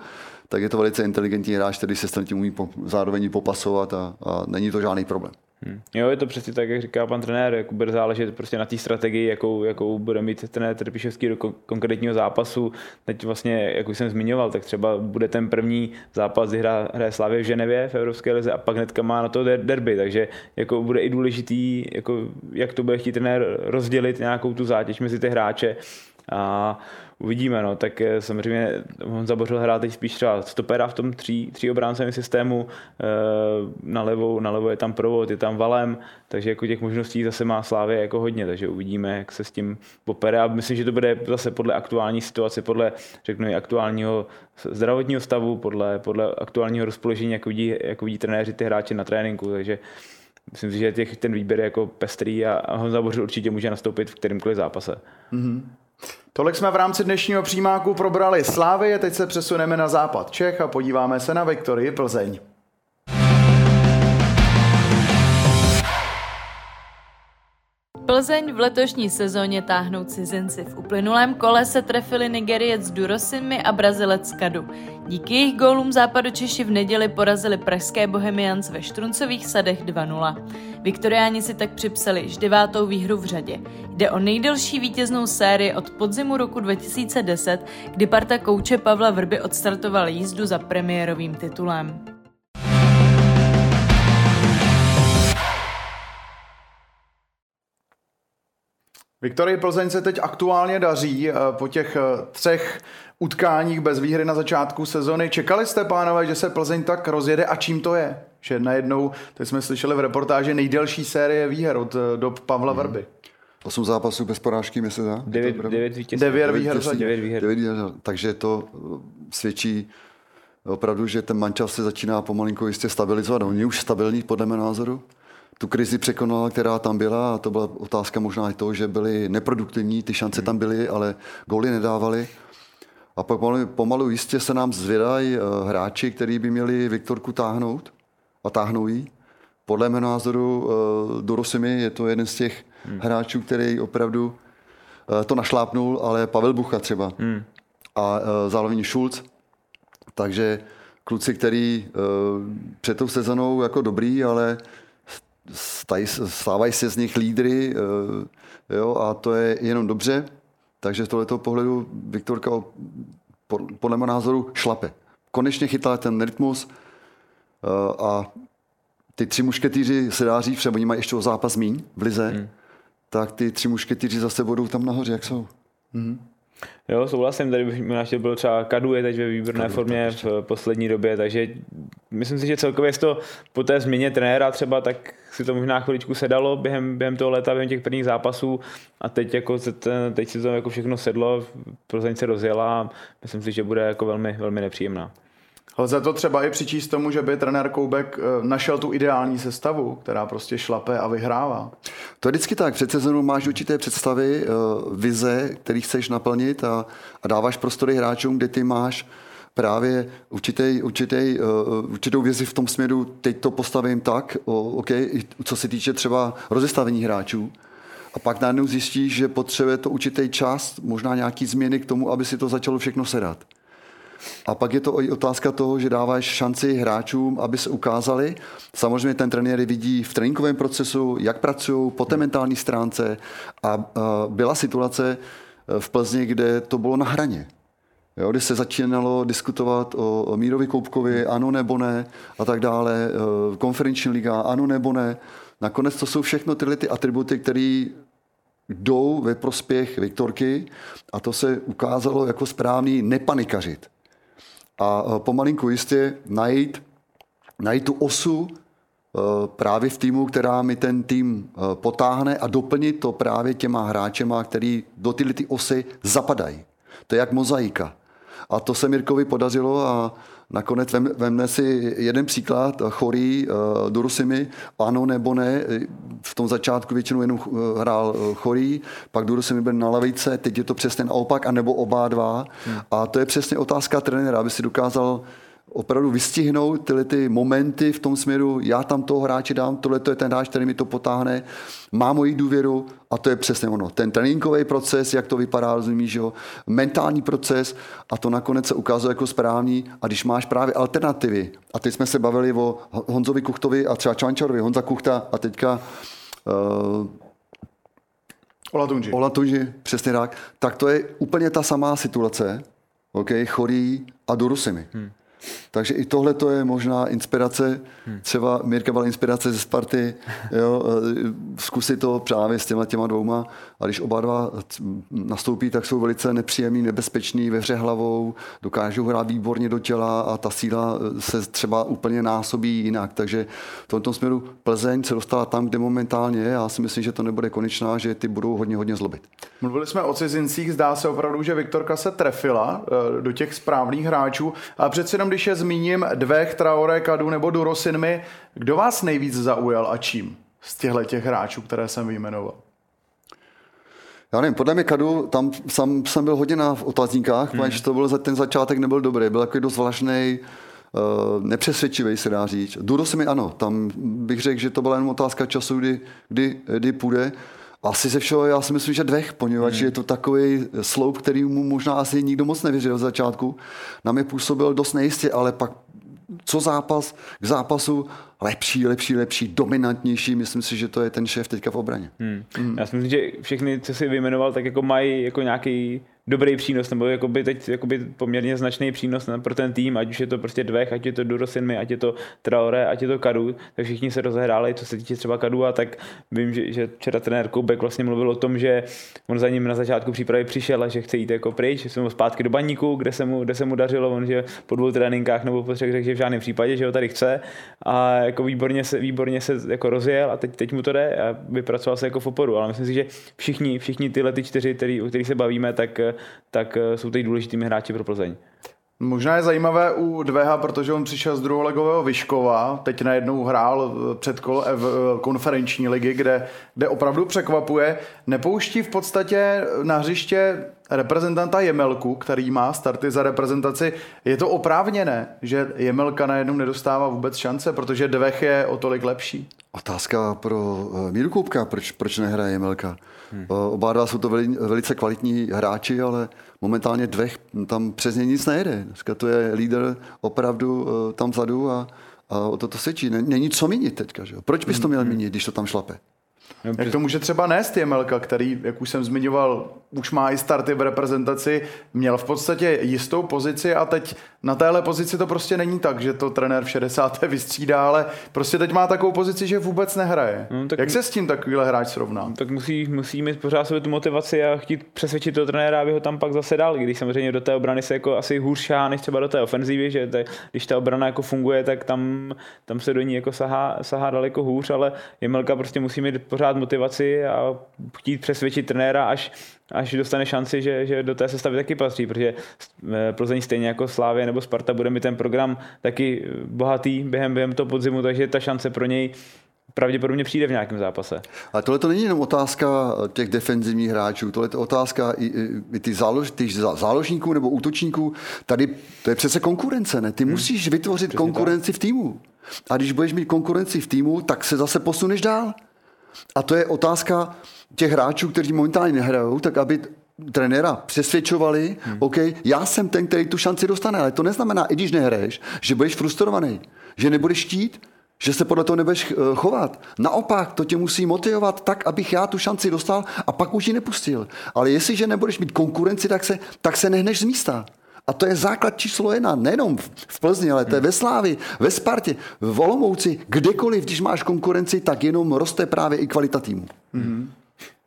tak je to velice inteligentní hráč, který se s tím umí po, zároveň popasovat a, a není to žádný problém. Hmm. Jo, je to přesně tak, jak říká pan trenér, jako bude záležet prostě na té strategii, jakou, jakou bude mít trenér Trpišovský do konkrétního zápasu. Teď vlastně, jak už jsem zmiňoval, tak třeba bude ten první zápas, kdy hra, hraje Slavě v Ženevě v Evropské lize a pak hnedka má na to derby, takže jako bude i důležitý, jako, jak to bude chtít trenér rozdělit nějakou tu zátěž mezi ty hráče A uvidíme, no, tak eh, samozřejmě Honza Bořil hrál teď spíš třeba stopera v tom tří, tří obráncovém systému, eh, nalevo, nalevo je tam provod, je tam valem, takže jako těch možností zase má Slávě jako hodně, takže uvidíme, jak se s tím popere a myslím, že to bude zase podle aktuální situace, podle, řeknu, aktuálního zdravotního stavu, podle, podle aktuálního rozpoložení, jak vidí, jak vidí trenéři ty hráče na tréninku, takže myslím si, že těch, ten výběr je jako pestrý a, Honza Bořil určitě může nastoupit v kterémkoliv zápase. Mm-hmm. Tolik jsme v rámci dnešního přímáku probrali Slávy, teď se přesuneme na západ Čech a podíváme se na Viktorii Plzeň. Plzeň v letošní sezóně táhnou cizinci. V uplynulém kole se trefili Nigeriec Durosimi a Brazilec Kadu. Díky jejich gólům Češi v neděli porazili pražské Bohemians ve Štruncových sadech 2-0. Viktoriáni si tak připsali již devátou výhru v řadě. Jde o nejdelší vítěznou sérii od podzimu roku 2010, kdy parta kouče Pavla Vrby odstartoval jízdu za premiérovým titulem. Viktorii Plzeň se teď aktuálně daří eh, po těch eh, třech utkáních bez výhry na začátku sezony. Čekali jste, pánové, že se Plzeň tak rozjede a čím to je? Že najednou, teď jsme slyšeli v reportáži, nejdelší série výher od eh, dob Pavla hmm. Vrby. Osm zápasů bez porážky? Devět, devět vítězství. Devět výher. Devět výher. Devět výher. Takže to svědčí opravdu, že ten mančas se začíná pomalinko jistě stabilizovat. Oni už stabilní, podle mého názoru tu krizi překonala, která tam byla a to byla otázka možná i toho, že byli neproduktivní, ty šance tam byly, ale góly nedávali. A pomalu, pomalu jistě se nám zvědají uh, hráči, kteří by měli Viktorku táhnout a táhnou jí. Podle mého názoru uh, Dorosimi je to jeden z těch hmm. hráčů, který opravdu uh, to našlápnul, ale Pavel Bucha třeba. Hmm. A zároveň Schulz. Takže kluci, který před tou sezonou jako dobrý, ale stávají se z nich lídry eh, jo, a to je jenom dobře. Takže z tohoto pohledu Viktorka podle mého názoru šlape. Konečně chytá ten rytmus eh, a ty tři mušketýři se dá říct, že oni mají ještě o zápas míň v lize, hmm. tak ty tři mušketýři zase budou tam nahoře, jak jsou. Hmm. Jo, souhlasím, tady bych možná byl třeba Kadu je teď ve výborné Kadu, formě v poslední době, takže myslím si, že celkově to po té změně trenéra třeba tak si to možná chviličku sedalo během, během toho léta, během těch prvních zápasů a teď, jako se ten, teď si to jako všechno sedlo, Plzeň se rozjela a myslím si, že bude jako velmi, velmi nepříjemná. Lze to třeba i přičíst tomu, že by trenér Koubek eh, našel tu ideální sestavu, která prostě šlape a vyhrává. To je vždycky tak. Před sezónou máš určité představy, eh, vize, které chceš naplnit a, a dáváš prostory hráčům, kde ty máš právě určitý, určitý, uh, určitou vizi v tom směru, teď to postavím tak, o, OK, co se týče třeba rozestavení hráčů, a pak najednou zjistíš, že potřebuje to určitý čas, možná nějaký změny k tomu, aby si to začalo všechno sedat. A pak je to i otázka toho, že dáváš šanci hráčům, aby se ukázali. Samozřejmě ten trenér vidí v tréninkovém procesu, jak pracují po té mentální stránce. A byla situace e, v Plzni, kde to bylo na hraně. Jo, kdy se začínalo diskutovat o, Mírovi Koupkovi, ano nebo ne, a tak dále, e, konferenční liga, ano nebo ne. Nakonec to jsou všechno tyhle ty atributy, které jdou ve prospěch Viktorky a to se ukázalo jako správný nepanikařit a e, pomalinku jistě najít, najít tu osu e, právě v týmu, která mi ten tým potáhne a doplnit to právě těma hráčema, který do tyhle ty osy zapadají. To je jak mozaika. A to se Mirkovi podařilo a nakonec vem, vemne si jeden příklad, chorý, uh, Durusimi, ano nebo ne, v tom začátku většinou jenom hrál chorý, pak Durusimi byl na lavice, teď je to přesně naopak, anebo oba dva. Hmm. A to je přesně otázka trenéra, aby si dokázal opravdu vystihnout tyhle ty momenty v tom směru, já tam toho hráče dám, tohle to je ten hráč, který mi to potáhne, má moji důvěru a to je přesně ono. Ten tréninkový proces, jak to vypadá, rozumíš, jo? mentální proces a to nakonec se ukázalo jako správný a když máš právě alternativy, a teď jsme se bavili o Honzovi Kuchtovi a třeba Čvančarovi, Honza Kuchta a teďka uh, Olatunži. Olatunži, přesně tak. Tak to je úplně ta samá situace, okay, chorý a Durusimi. Hmm. Takže i tohle to je možná inspirace. Třeba Mirka byla inspirace ze Sparty, jo, eh, zkusit to právě s těma těma dvouma. A když oba dva nastoupí, tak jsou velice nepříjemný, nebezpečný, ve hře hlavou, dokážou hrát výborně do těla a ta síla eh, se třeba úplně násobí jinak. Takže v tomto směru Plzeň se dostala tam, kde momentálně je. Já si myslím, že to nebude konečná, že ty budou hodně, hodně zlobit. Mluvili jsme o cizincích, zdá se opravdu, že Viktorka se trefila eh, do těch správných hráčů. A přeci jenom, když je zmíním Dvech, Traore, Kadu nebo Durosinmi, kdo vás nejvíc zaujal a čím z těchto těch hráčů, které jsem vyjmenoval? Já nevím, podle mě Kadu, tam jsem, jsem byl hodně na otazníkách, hmm. protože to byl, ten začátek nebyl dobrý, byl takový dost vlažný, uh, nepřesvědčivý se dá říct. Duro se mi ano, tam bych řekl, že to byla jen otázka času, kdy, kdy, kdy půjde. Asi ze všeho, já si myslím, že dvech, poněvadž hmm. je to takový sloup, který mu možná asi nikdo moc nevěřil v začátku. Na mě působil dost nejistě, ale pak co zápas k zápasu lepší, lepší, lepší, dominantnější. Myslím si, že to je ten šéf teďka v obraně. Hmm. Hmm. Já si myslím, že všechny, co si vyjmenoval, tak jako mají jako nějaký dobrý přínos, nebo jakoby teď jakoby poměrně značný přínos pro ten tým, ať už je to prostě dvech, ať je to Durosinmi, ať je to Traore, ať je to Kadu, tak všichni se rozehráli, co se týče třeba Kadu, a tak vím, že, že včera trenér Koubek vlastně mluvil o tom, že on za ním na začátku přípravy přišel a že chce jít jako pryč, že jsme zpátky do baníku, kde se mu, kde se mu dařilo, on že po dvou tréninkách nebo po třech řekl, že v žádném případě, že ho tady chce a jako výborně se, výborně se jako rozjel a teď, teď mu to jde a vypracoval se jako v oporu, ale myslím si, že všichni, všichni tyhle ty čtyři, který, o kterých se bavíme, tak tak eh, jsou teď důležitými hráči pro Plzeň. Možná je zajímavé u Dveha, protože on přišel z druholegového Vyškova, teď najednou hrál před kolo v konferenční ligy, kde, kde opravdu překvapuje. Nepouští v podstatě na hřiště reprezentanta Jemelku, který má starty za reprezentaci. Je to oprávněné, že Jemelka najednou nedostává vůbec šance, protože Dvech je o tolik lepší? Otázka pro eh, Míru Koupka, proč, proč nehraje Jemelka? Hmm. Oba dva jsou to veli, velice kvalitní hráči, ale momentálně dvech tam přes ně nic nejde. Dneska to je líder opravdu uh, tam vzadu a, a o to to svědčí. Není co měnit teďka. Že? Proč bys to měl měnit, když to tam šlape? Jak to může třeba nést Jemelka, který, jak už jsem zmiňoval, už má i starty v reprezentaci, měl v podstatě jistou pozici a teď na téhle pozici to prostě není tak, že to trenér v 60. vystřídá, ale prostě teď má takovou pozici, že vůbec nehraje. No, tak jak se s tím takovýhle hráč srovná? No, tak musí, musí mít pořád sobě tu motivaci a chtít přesvědčit toho trenéra, aby ho tam pak zase dal, když samozřejmě do té obrany se jako asi hůř šá, než třeba do té ofenzívy, že te, když ta obrana jako funguje, tak tam, tam se do ní jako sahá, sahá daleko hůř, ale Jemelka prostě musí mít pořád motivaci a chtít přesvědčit trenéra, až až dostane šanci, že, že do té sestavy taky patří, protože eh, Plzeň stejně jako Slávě nebo Sparta bude mít ten program taky bohatý během, během toho podzimu, takže ta šance pro něj pravděpodobně přijde v nějakém zápase. Ale tohle to není jenom otázka těch defenzivních hráčů, tohle je otázka i, i, i ty zálož, ty záložníků nebo útočníků. Tady to je přece konkurence, ne? Ty hmm. musíš vytvořit Přesně konkurenci tak. v týmu. A když budeš mít konkurenci v týmu, tak se zase posuneš dál. A to je otázka těch hráčů, kteří momentálně nehrajou, tak aby trenéra přesvědčovali, hmm. OK, já jsem ten, který tu šanci dostane, ale to neznamená, i když nehraješ, že budeš frustrovaný, že nebudeš štít, že se podle toho nebudeš eh, chovat. Naopak, to tě musí motivovat tak, abych já tu šanci dostal a pak už ji nepustil. Ale jestliže nebudeš mít konkurenci, tak se, tak se nehneš z místa. A to je základ číslo jedna, nejenom v Plzni, ale to je ve Slávi, ve Spartě, v Olomouci, kdekoliv, když máš konkurenci, tak jenom roste právě i kvalita týmu. Mm-hmm.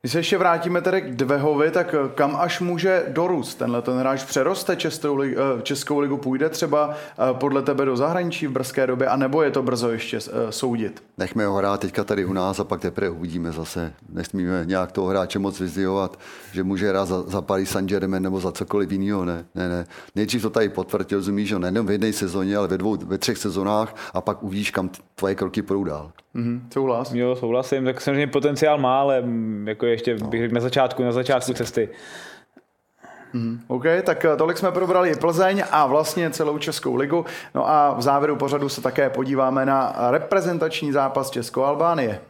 Když se ještě vrátíme tedy k Dvehovi, tak eh, kam až může dorůst tenhle ten hráč? Přeroste Českou ligu, eh, Českou ligu, půjde třeba eh, podle tebe do zahraničí v brzké době, anebo je to brzo ještě soudit? Nechme ho hrát teďka tady u nás a pak teprve uvidíme zase. Nesmíme nějak toho hráče moc vyzdihovat, že může hrát za, za Paris Saint-Germain nebo za cokoliv jiného. Ne, ne, ne. Nejdřív to tady potvrdil, rozumíš, že nejenom v jedné sezóně, ale ve dvou, ve třech sezónách a pak uvidíš, kam tvoje kroky půjdou. Mm-hmm, souhlas. Jo, souhlasím, tak samozřejmě potenciál má, ale mm, jako ještě bych řekl na začátku, na začátku cesty. Mm, OK, tak eh, tolik jsme probrali Plzeň a vlastně celou Českou ligu. No a v závěru pořadu se také podíváme na reprezentační zápas Česko-Albánie.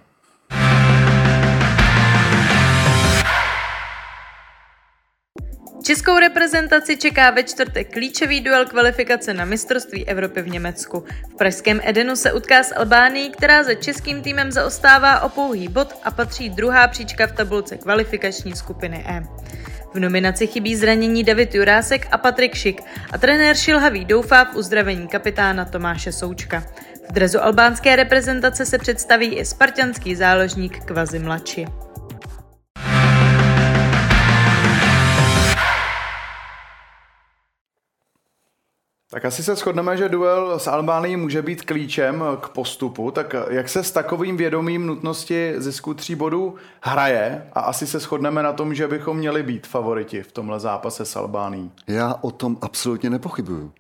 Českou reprezentaci čeká ve čtvrtek klíčový duel kvalifikace na mistrovství Evropy v Německu. V pražském Edenu se utká s Albánií, která za českým týmem zaostává o pouhý bod a patří druhá příčka v tabulce kvalifikační skupiny E. V nominaci chybí zranění David Jurásek a Patrik Šik a trenér Šilhavý doufá v uzdravení kapitána Tomáše Součka. V drezu albánské reprezentace se představí i spartianský záložník Kvazi Mlači. Tak asi se shodneme, že duel s Albánií může být klíčem k postupu. Tak jak se s takovým vědomím nutnosti zisku tří bodů hraje? A asi se shodneme na tom, že bychom měli být favoriti v tomhle zápase s Albánií. Já o tom absolutně nepochybuju.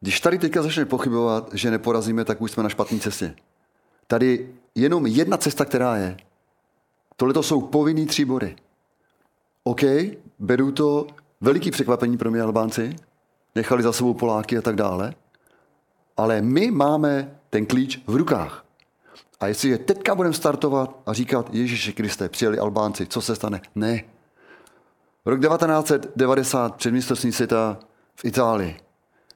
Když tady teďka začne pochybovat, že neporazíme, tak už jsme na špatné cestě. Tady jenom jedna cesta, která je. Tohle to jsou povinný tři body. OK, beru to veliký překvapení pro mě Albánci, nechali za sebou Poláky a tak dále, ale my máme ten klíč v rukách. A jestliže teďka budeme startovat a říkat, Ježíši Kriste, přijeli Albánci, co se stane? Ne. Rok 1990 před světa v Itálii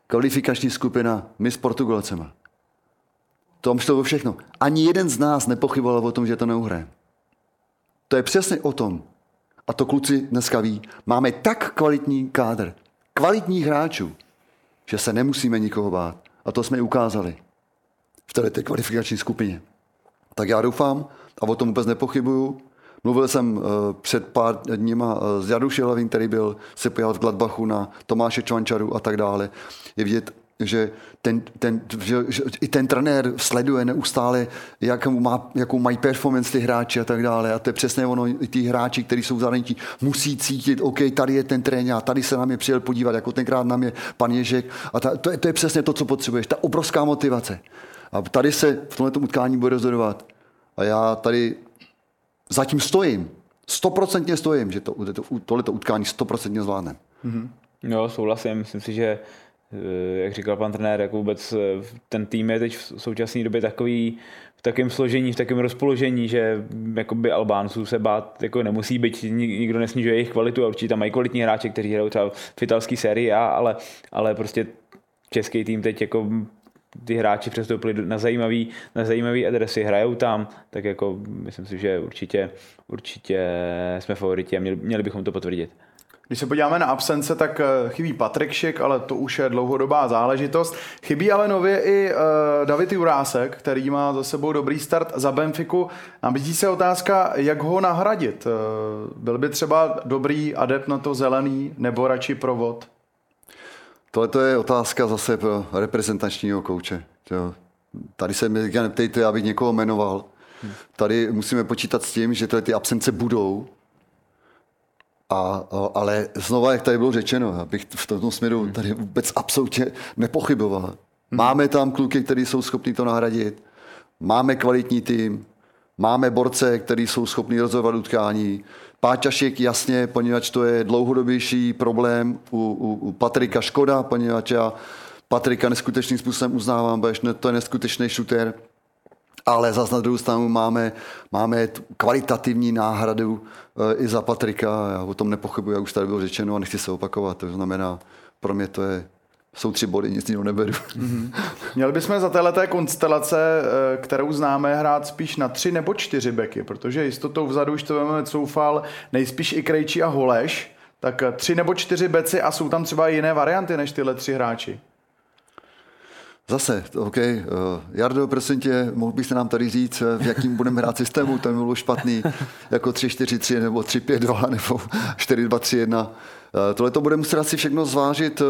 kvalifikační skupina my s Portugalcema. To šlo všechno. Ani jeden z nás nepochyboval o tom, že to neuhraje. To je přesně o tom. A to kluci dneska ví. Máme tak kvalitní kádr, kvalitních hráčů, že se nemusíme nikoho bát. A to jsme i ukázali v této kvalifikační skupině. Tak já doufám, a o tom vůbec nepochybuju, Mluvil jsem uh, před pár dníma uh, s Jadu Šilavým, který byl se pojal v Gladbachu na Tomáše Čvančaru a tak dále. Je vidět, že, ten, ten, že, že i ten trenér sleduje neustále, jak má, jakou mají performance ty hráči a tak dále. A to je přesně ono, i ty hráči, kteří jsou v zahraničí, musí cítit, OK, tady je ten trenér, tady se na mě přijel podívat, jako tenkrát na mě pan Ježek. A ta, to, je, to je přesně to, co potřebuješ, ta obrovská motivace. A tady se v tomto utkání bude rozhodovat. A já tady zatím stojím. Stoprocentně stojím, že to, to, tohleto utkání stoprocentně zvládne. Mm-hmm. Jo, souhlasím. Myslím si, že jak říkal pan trenér, jako vůbec eh, ten tým je teď v současné době takový v takém složení, v takém rozpoložení, že jakoby Albánců se bát jako nemusí být, nikdo nesnižuje jejich kvalitu a určitě tam mají kvalitní hráči, kteří hrajou třeba v italské sérii A, ale, ale prostě český tým teď jako ty hráči přestoupili na zajímavý, na zajímavý adresy, hrajou tam, tak jako myslím si, že určitě, určitě jsme favoriti a měli, měli bychom to potvrdit. Když se podíváme na absence, tak eh, chybí Patrik Šik, ale to už je dlouhodobá záležitost. Chybí ale nově i uh, David Jurásek, který má za sebou dobrý start za Benfiku. Nabízí se otázka, jak ho nahradit. Uh, byl by třeba dobrý adept na to zelený nebo radši provod? Tohle to je otázka zase pro reprezentačního kouče. Tady se mě neptejte, abych někoho jmenoval. Tady musíme počítat s tím, že ty absence budou, a, ale znova, jak tady bylo řečeno, abych v tom směru tady vůbec absolutně nepochyboval. Máme tam kluky, kteří jsou schopni to nahradit. Máme kvalitní tým. Máme borce, kteří jsou schopni rozhodovat utkání. Páťašek jasně, poněvadž to je dlouhodobější problém u, u, u Patrika Škoda, poněvadž já Patrika neskutečným způsobem uznávám, protože to je neskutečný shooter, ale zase na druhou stranu máme, máme kvalitativní náhradu e, i za Patrika, já o tom nepochybuji, jak už tady bylo řečeno a nechci se opakovat, to znamená, pro mě to je jsou tři body, nic jiného neberu. Mm-hmm. Měli bychom za této konstelace, eh, kterou známe, hrát spíš na tři nebo čtyři beky, protože jistotou vzadu už to máme Coufal, nejspíš i Krejčí a Holeš, tak eh, tři nebo čtyři beci a jsou tam třeba jiné varianty než tyhle tři hráči. Zase, OK. Uh, Jardo, prosím tě, mohl bys nám tady říct, v jakým budeme hrát systému, to by bylo špatný, jako 3-4-3 nebo 3-5-2 nebo 4-2-3-1. Eh, tohle to bude muset asi všechno zvážit eh,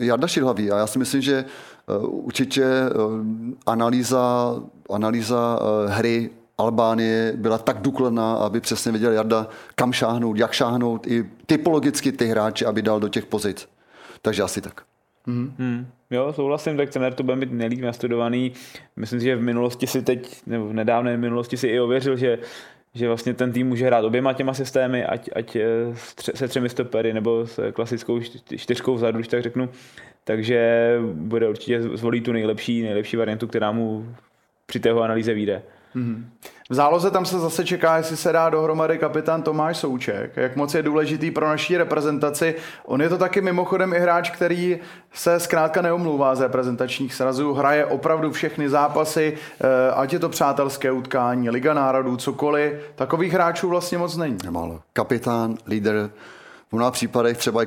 eh, Jarda Šilhavý a já si myslím, že určitě analýza, analýza hry Albánie byla tak důkladná, aby přesně věděl Jarda, kam šáhnout, jak šáhnout, i typologicky ty hráči, aby dal do těch pozic. Takže asi tak. Hmm. Hmm. Jo, souhlasím, tak trenér to bude mít nejlíp nastudovaný. Myslím si, že v minulosti si teď, nebo v nedávné minulosti si i ověřil, že že vlastně ten tým může hrát oběma těma systémy, ať, ať eh, se třemi stopery nebo s klasickou čtyřkou vzadu, když tak řeknu. Takže bude určitě zvolí tu nejlepší, nejlepší variantu, která mu při té analýze vyjde. Mm-hmm. V záloze tam se zase čeká, jestli se dá dohromady kapitán Tomáš Souček. Jak moc je důležitý pro naší reprezentaci. On je to taky mimochodem i hráč, který se zkrátka neomlouvá z reprezentačních srazů. Hraje opravdu všechny zápasy, eh, ať je to přátelské utkání, Liga národů, cokoliv. Takových hráčů vlastně moc není. Nemálo. Kapitán, líder, v mnoha případech třeba i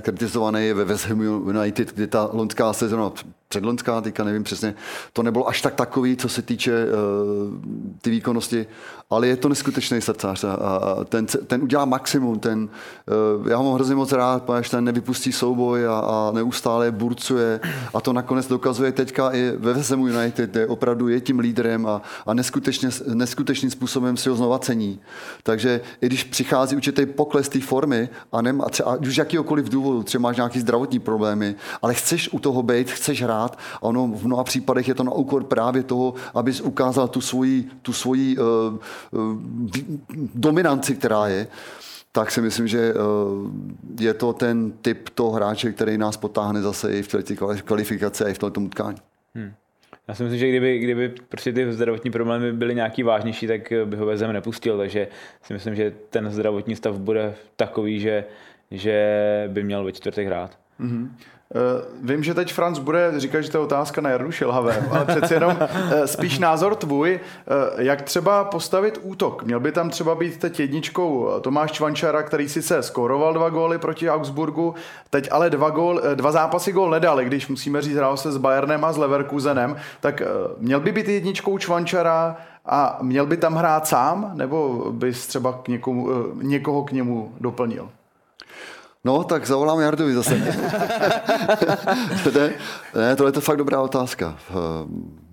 kritizovaný, je ve West Ham United, kdy ta lonská sezona, předlonská, teďka nevím přesně, to nebylo až tak takový, co se týče uh, ty výkonnosti, ale je to neskutečný srdcař a, a ten, ten udělá maximum, ten, uh, já ho mám hrozně moc rád, protože ten nevypustí souboj a, a neustále burcuje a to nakonec dokazuje teďka i ve Ham United, kde opravdu je tím lídrem a, a neskutečně, neskutečným způsobem si ho znova cení. Takže i když přichází určitý pokles té formy a, nem, a třeba, už jakýkoliv důvodu, třeba máš nějaký zdravotní problémy, ale chceš u toho být, chceš hrát a ono v mnoha případech je to na úkor právě toho, abys ukázal tu svoji, tu svoji uh, uh, dominanci, která je, tak si myslím, že uh, je to ten typ toho hráče, který nás potáhne zase i v té kvalifikaci a i v tomto utkání. Hmm. Já si myslím, že kdyby, kdyby prostě ty zdravotní problémy byly nějaký vážnější, tak by ho Vezem nepustil, takže si myslím, že ten zdravotní stav bude takový, že, že by měl ve čtvrtek hrát. Mm-hmm. Uh, vím, že teď Franc bude říkat, že to je otázka na Jardu Šilhavé, ale přeci jenom uh, spíš názor tvůj, uh, jak třeba postavit útok. Měl by tam třeba být teď jedničkou Tomáš Čvančara, který si se skoroval dva góly proti Augsburgu, teď ale dva, gól, dva zápasy gól nedali, když musíme říct, hrál se s Bayernem a s Leverkusenem, tak měl by být jedničkou Čvančara a měl by tam hrát sám, nebo bys třeba k někomu, někoho k němu doplnil? No, tak zavolám Jardovi zase. ne, ne, tohle je to fakt dobrá otázka. Eh,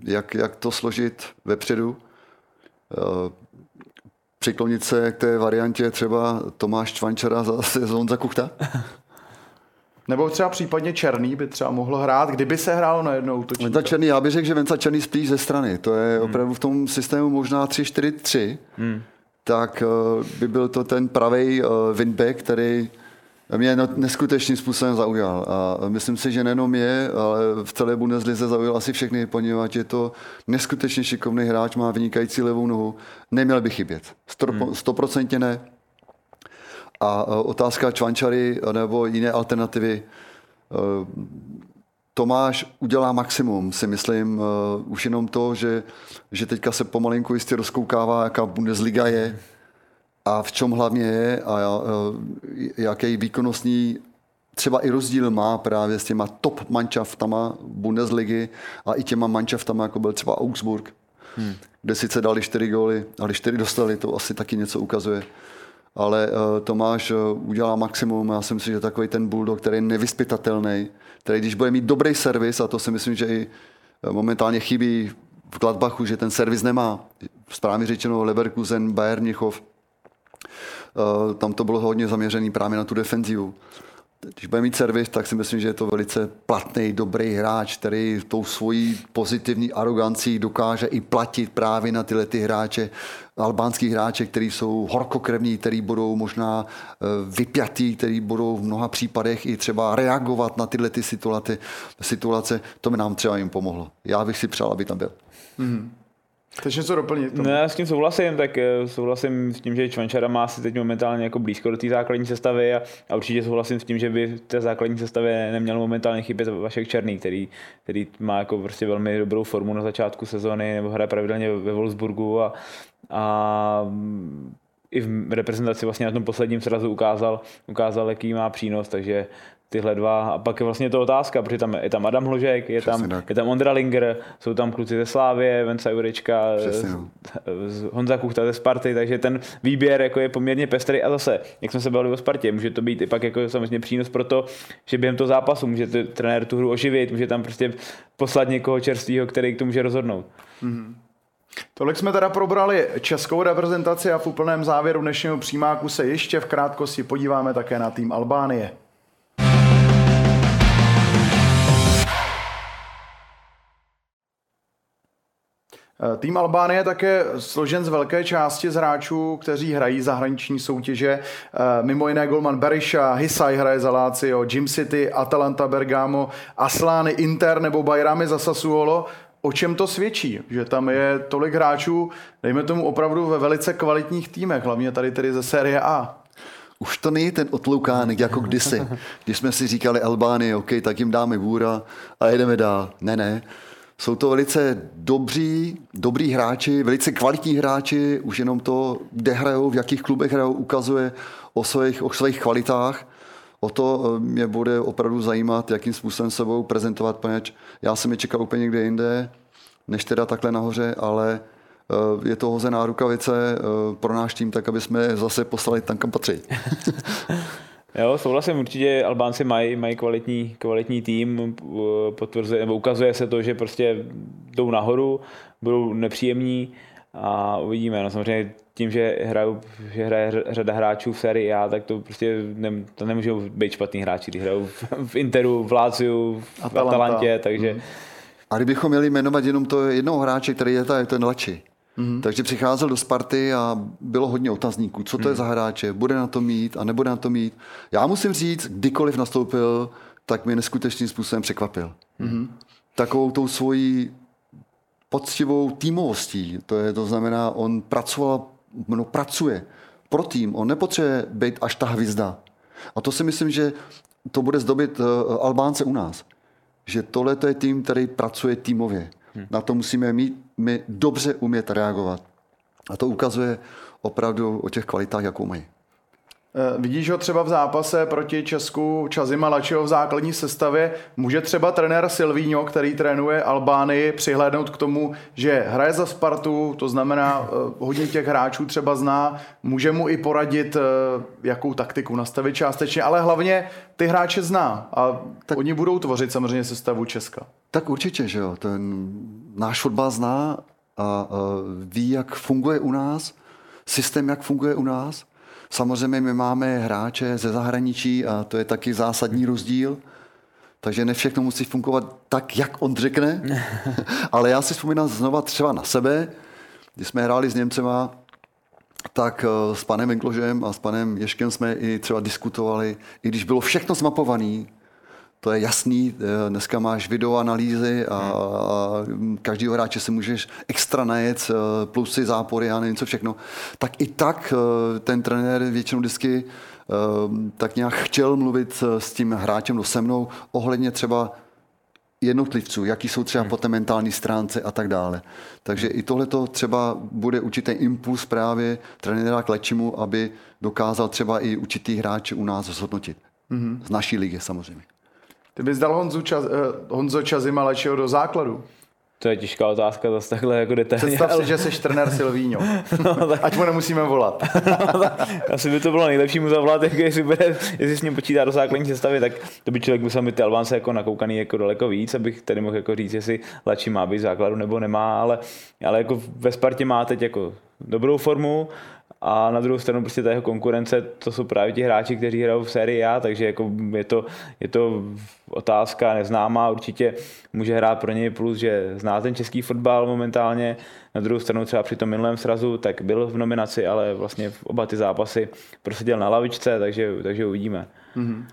jak, jak to složit vepředu? Eh, přiklonit se k té variantě třeba Tomáš Čvančara za sezón za Kuchta? Nebo třeba případně Černý by třeba mohl hrát, kdyby se hrálo na jednou. Venca Černý, já bych řekl, že Venca Černý spíš ze strany. To je hmm. opravdu v tom systému možná 3-4-3. Hmm. Tak uh, by byl to ten pravý uh, windback, který mě neskutečným způsobem zaujal. A myslím si, že nejenom je, ale v celé Bundeslize zaujal asi všechny, poněvadž je to neskutečně šikovný hráč, má vynikající levou nohu. Neměl by chybět. Hmm. Stoprocentně ne. A otázka Čvančary nebo jiné alternativy. Tomáš udělá maximum, si myslím. Už jenom to, že, že teďka se pomalinku jistě rozkoukává, jaká Bundesliga je a v čem hlavně je a jaký výkonnostní třeba i rozdíl má právě s těma top mančaftama Bundesligy a i těma mančaftama, jako byl třeba Augsburg, hmm. kde sice dali čtyři góly, ale čtyři dostali, to asi taky něco ukazuje. Ale uh, Tomáš uh, udělá maximum, já si myslím, že takový ten bulldog, který je nevyspytatelný, který když bude mít dobrý servis, a to si myslím, že i momentálně chybí v Gladbachu, že ten servis nemá. Správně řečeno Leverkusen, Bayern Mnichov, Eh, tam to bylo hodně zaměřené právě na tu defenzivu. Když bude mít servis, tak si myslím, že je to velice platný, dobrý hráč, který tou svojí pozitivní arogancí dokáže i platit právě na tyhle ty hráče, albánský hráče, kteří jsou horkokrevní, kteří budou možná eh, vypjatí, kteří budou v mnoha případech i třeba reagovat na tyhle ty situace. situace. To mi nám třeba jim pomohlo. Já bych si přál, aby tam byl. Mm-hmm. Chceš něco doplnit? Ne, já s tím souhlasím, tak eh, souhlasím s tím, že Čvančara má si teď momentálně jako blízko do té základní sestavy a, a, určitě souhlasím s tím, že by v té základní sestavě neměl momentálně chybět Vašek Černý, který, který má jako prostě velmi dobrou formu na začátku sezóny nebo hraje pravidelně ve Wolfsburgu a, a i v reprezentaci vlastně na tom posledním srazu ukázal, ukázal, jaký má přínos, takže tyhle dva. A pak je vlastně to otázka, protože tam je tam Adam Hložek, je tam, je tam Ondra Linger, jsou tam kluci ze Slávě, Venca Jurečka, no. Honza Kuchta ze Sparty, takže ten výběr jako je poměrně pestrý a zase, jak jsme se bavili o Spartě, může to být i pak jako samozřejmě přínos pro to, že během toho zápasu může trenér tu hru oživit, může tam prostě poslat někoho čerstvého, který to může rozhodnout. Mm-hmm. Tolik jsme teda probrali českou reprezentaci a v úplném závěru dnešního přímáku se ještě v krátkosti podíváme také na tým Albánie. Tým Albánie je také složen z velké části z hráčů, kteří hrají zahraniční soutěže. Eh, mimo jiné Golman Berisha, Hisaj hraje za Lazio, Jim City, Atalanta Bergamo, Aslány Inter nebo Bajrami za Sassuolo. O čem to svědčí? Že tam je tolik hráčů, dejme tomu opravdu ve velice kvalitních týmech, hlavně tady tedy ze série A. Už to není ten otloukánek jako kdysi, když jsme si říkali Albánie, OK, tak jim dáme vůra a jedeme dál. Ne, ne Jsou to velice dobří, dobrý hráči, velice kvalitní hráči, už jenom to, kde hrajou, v jakých klubech hrajou, ukazuje o svých, o svých kvalitách. O to eh, mě bude opravdu zajímat, jakým způsobem se budou prezentovat, poněvadž já jsem je čekal úplně někde jinde, než teda takhle nahoře, ale eh, je to hozená rukavice eh, pro náš tým, tak aby jsme zase poslali tam, kam patří. Jo, souhlasím, určitě Albánci mají, mají kvalitní, kvalitní tým, potvrzuje, nebo ukazuje se to, že prostě jdou nahoru, budou nepříjemní a uvidíme. No samozřejmě tím, že, hrajou, že hraje řada hráčů v sérii A, tak to prostě ne, to nemůžou být špatný hráči, když hrajou v, v Interu, v Láciu, v Atalanta. Atalantě, takže... Hmm. A kdybychom měli jmenovat jenom to jednoho hráče, který je tady, ten Lači, Mm-hmm. Takže přicházel do Sparty a bylo hodně otazníků. Co to mm. je mhm. za hráče? Bude na to mít a nebude na to mít? Já musím říct, kdykoliv nastoupil, tak mě neskutečným způsobem překvapil. Mm-hmm. Takovou tou svojí poctivou týmovostí. To, je, to znamená, on pracoval, no, pracuje pro tým. On nepotřebuje být až ta hvězda. A to si myslím, že to bude zdobit uh, Albánce u nás. Že tohle je tým, který pracuje týmově. Hmm. Na to musíme mít, my dobře umět reagovat. A to ukazuje opravdu o těch kvalitách, jakou mají. Eh, vidíš ho třeba v zápase proti Česku Čazima Lačiho v základní sestavě? Může třeba trenér Silvíňo, který trénuje Albánii, přihlédnout k tomu, že hraje za Spartu, to znamená eh, hodně těch hráčů třeba zná, může mu i poradit, eh, jakou taktiku nastavit částečně, ale hlavně ty hráče zná a tak, oni budou tvořit samozřejmě sestavu Česka. Tak určitě, že jo. Ten náš fotbal zná a, ví, jak funguje u nás, systém, jak funguje u nás. Samozřejmě my máme hráče ze zahraničí a to je taky zásadní rozdíl. Takže ne všechno musí fungovat tak, jak on řekne. Ale já si vzpomínám znova třeba na sebe, když jsme hráli s Němcema, tak eh, s panem Enkložem a s panem Ješkem jsme i třeba diskutovali, i když bylo všechno zmapované, to je jasný, eh, dneska máš video analýzy a, a každýho hráče si můžeš extra najet, eh, plusy, zápory a nevím co všechno, tak i tak eh, ten trenér většinou vždycky tak nějak chtěl mluvit s tím hráčem, no se mnou, ohledně třeba jednotlivců, jaký jsou třeba hmm. po té mentální stránce a tak dále. Takže i tohle to třeba bude určitý impuls právě trenéra k Lečimu, aby dokázal třeba i určitý hráče u nás zhodnotit. Mm-hmm. Z naší ligy samozřejmě. Ty bys dal Honzu Čaz, eh, Honzo Čazima Lečeho do základu? To je těžká otázka, zase takhle jako detailně. Představ ale... si, že jsi trenér Silvíňo. no, tak... Ať mu nemusíme volat. no, asi by to bylo nejlepší mu zavolat, jako jestli, bude, jestli s ním počítá do základní sestavy, tak to by člověk musel mít ty Albánce jako nakoukaný jako daleko víc, abych tady mohl jako říct, jestli Lači má být základu nebo nemá, ale, ale jako ve Spartě má teď jako dobrou formu, a na druhou stranu prostě ta jeho konkurence, to jsou právě ti hráči, kteří hrajou v sérii A, takže jako je, to, je to otázka neznámá, určitě může hrát pro něj plus, že zná ten český fotbal momentálně, na druhou stranu třeba při tom minulém srazu, tak byl v nominaci, ale vlastně oba ty zápasy proseděl na lavičce, takže, takže uvidíme. Mm-hmm.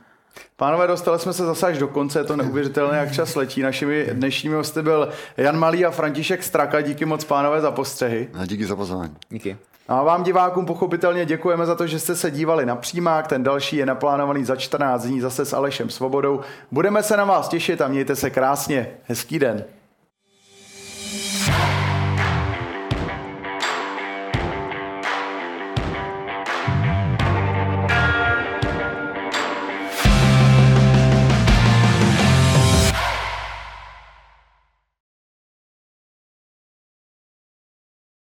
Pánové, dostali jsme se zase až do konce, je to neuvěřitelné, jak čas letí. Našimi dnešními hosty byl Jan Malý a František Straka. Díky moc, pánové, za postřehy. A díky za pozvání. Díky. A vám divákům pochopitelně děkujeme za to, že jste se dívali na přímák. Ten další je naplánovaný za 14 dní zase s Alešem Svobodou. Budeme se na vás těšit a mějte se krásně. Hezký den.